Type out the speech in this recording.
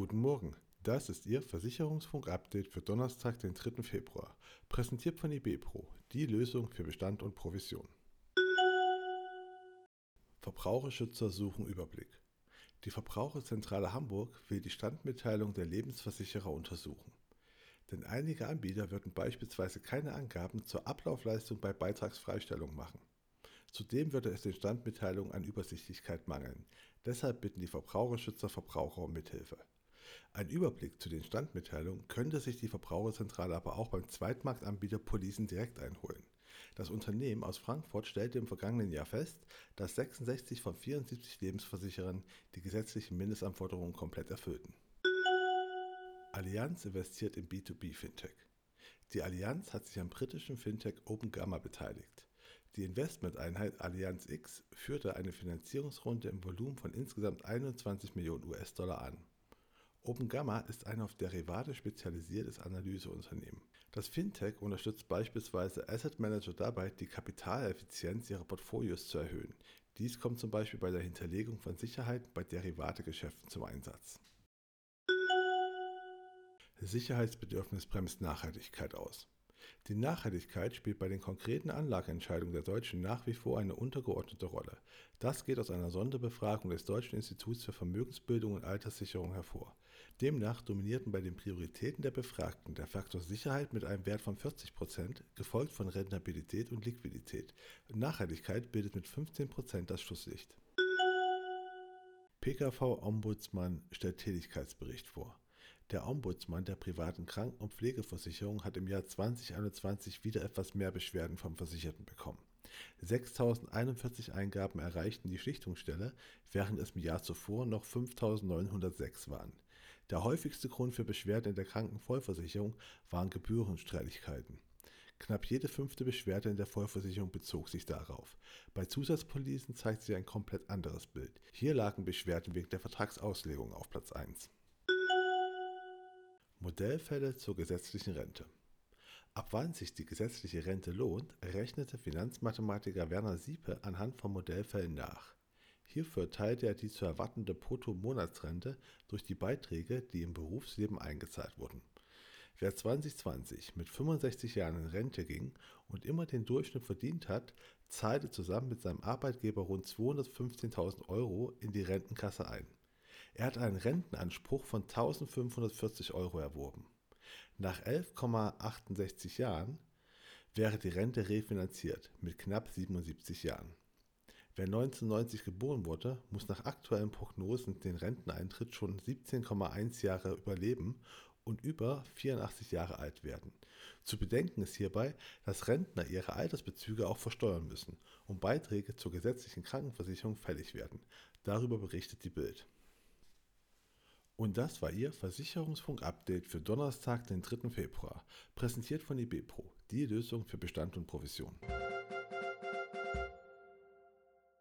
Guten Morgen, das ist Ihr Versicherungsfunk-Update für Donnerstag, den 3. Februar, präsentiert von IBPRO, die Lösung für Bestand und Provision. Verbraucherschützer suchen Überblick. Die Verbraucherzentrale Hamburg will die Standmitteilung der Lebensversicherer untersuchen. Denn einige Anbieter würden beispielsweise keine Angaben zur Ablaufleistung bei Beitragsfreistellung machen. Zudem würde es den Standmitteilungen an Übersichtlichkeit mangeln. Deshalb bitten die Verbraucherschützer Verbraucher um Mithilfe. Ein Überblick zu den Standmitteilungen könnte sich die Verbraucherzentrale aber auch beim Zweitmarktanbieter Policen direkt einholen. Das Unternehmen aus Frankfurt stellte im vergangenen Jahr fest, dass 66 von 74 Lebensversicherern die gesetzlichen Mindestanforderungen komplett erfüllten. Allianz investiert in B2B Fintech. Die Allianz hat sich am britischen Fintech Open Gamma beteiligt. Die Investmenteinheit Allianz X führte eine Finanzierungsrunde im Volumen von insgesamt 21 Millionen US-Dollar an. Open Gamma ist ein auf Derivate spezialisiertes Analyseunternehmen. Das Fintech unterstützt beispielsweise Asset Manager dabei, die Kapitaleffizienz ihrer Portfolios zu erhöhen. Dies kommt zum Beispiel bei der Hinterlegung von Sicherheiten bei Derivategeschäften zum Einsatz. Sicherheitsbedürfnis bremst Nachhaltigkeit aus. Die Nachhaltigkeit spielt bei den konkreten Anlageentscheidungen der Deutschen nach wie vor eine untergeordnete Rolle. Das geht aus einer Sonderbefragung des Deutschen Instituts für Vermögensbildung und Alterssicherung hervor. Demnach dominierten bei den Prioritäten der Befragten der Faktor Sicherheit mit einem Wert von 40 Prozent, gefolgt von Rentabilität und Liquidität. Nachhaltigkeit bildet mit 15 Prozent das Schlusslicht. PKV-Ombudsmann stellt Tätigkeitsbericht vor. Der Ombudsmann der privaten Kranken- und Pflegeversicherung hat im Jahr 2021 wieder etwas mehr Beschwerden vom Versicherten bekommen. 6.041 Eingaben erreichten die Schlichtungsstelle, während es im Jahr zuvor noch 5.906 waren. Der häufigste Grund für Beschwerden in der Krankenvollversicherung waren Gebührenstreitigkeiten. Knapp jede fünfte Beschwerde in der Vollversicherung bezog sich darauf. Bei Zusatzpolisen zeigt sich ein komplett anderes Bild. Hier lagen Beschwerden wegen der Vertragsauslegung auf Platz 1. Modellfälle zur gesetzlichen Rente. Ab wann sich die gesetzliche Rente lohnt, rechnete Finanzmathematiker Werner Siepe anhand von Modellfällen nach. Hierfür teilte er die zu erwartende Brutto-Monatsrente durch die Beiträge, die im Berufsleben eingezahlt wurden. Wer 2020 mit 65 Jahren in Rente ging und immer den Durchschnitt verdient hat, zahlte zusammen mit seinem Arbeitgeber rund 215.000 Euro in die Rentenkasse ein. Er hat einen Rentenanspruch von 1540 Euro erworben. Nach 11,68 Jahren wäre die Rente refinanziert mit knapp 77 Jahren. Wer 1990 geboren wurde, muss nach aktuellen Prognosen den Renteneintritt schon 17,1 Jahre überleben und über 84 Jahre alt werden. Zu bedenken ist hierbei, dass Rentner ihre Altersbezüge auch versteuern müssen und Beiträge zur gesetzlichen Krankenversicherung fällig werden. Darüber berichtet die Bild. Und das war Ihr Versicherungsfunk-Update für Donnerstag, den 3. Februar, präsentiert von IBPRO, die Lösung für Bestand und Provision.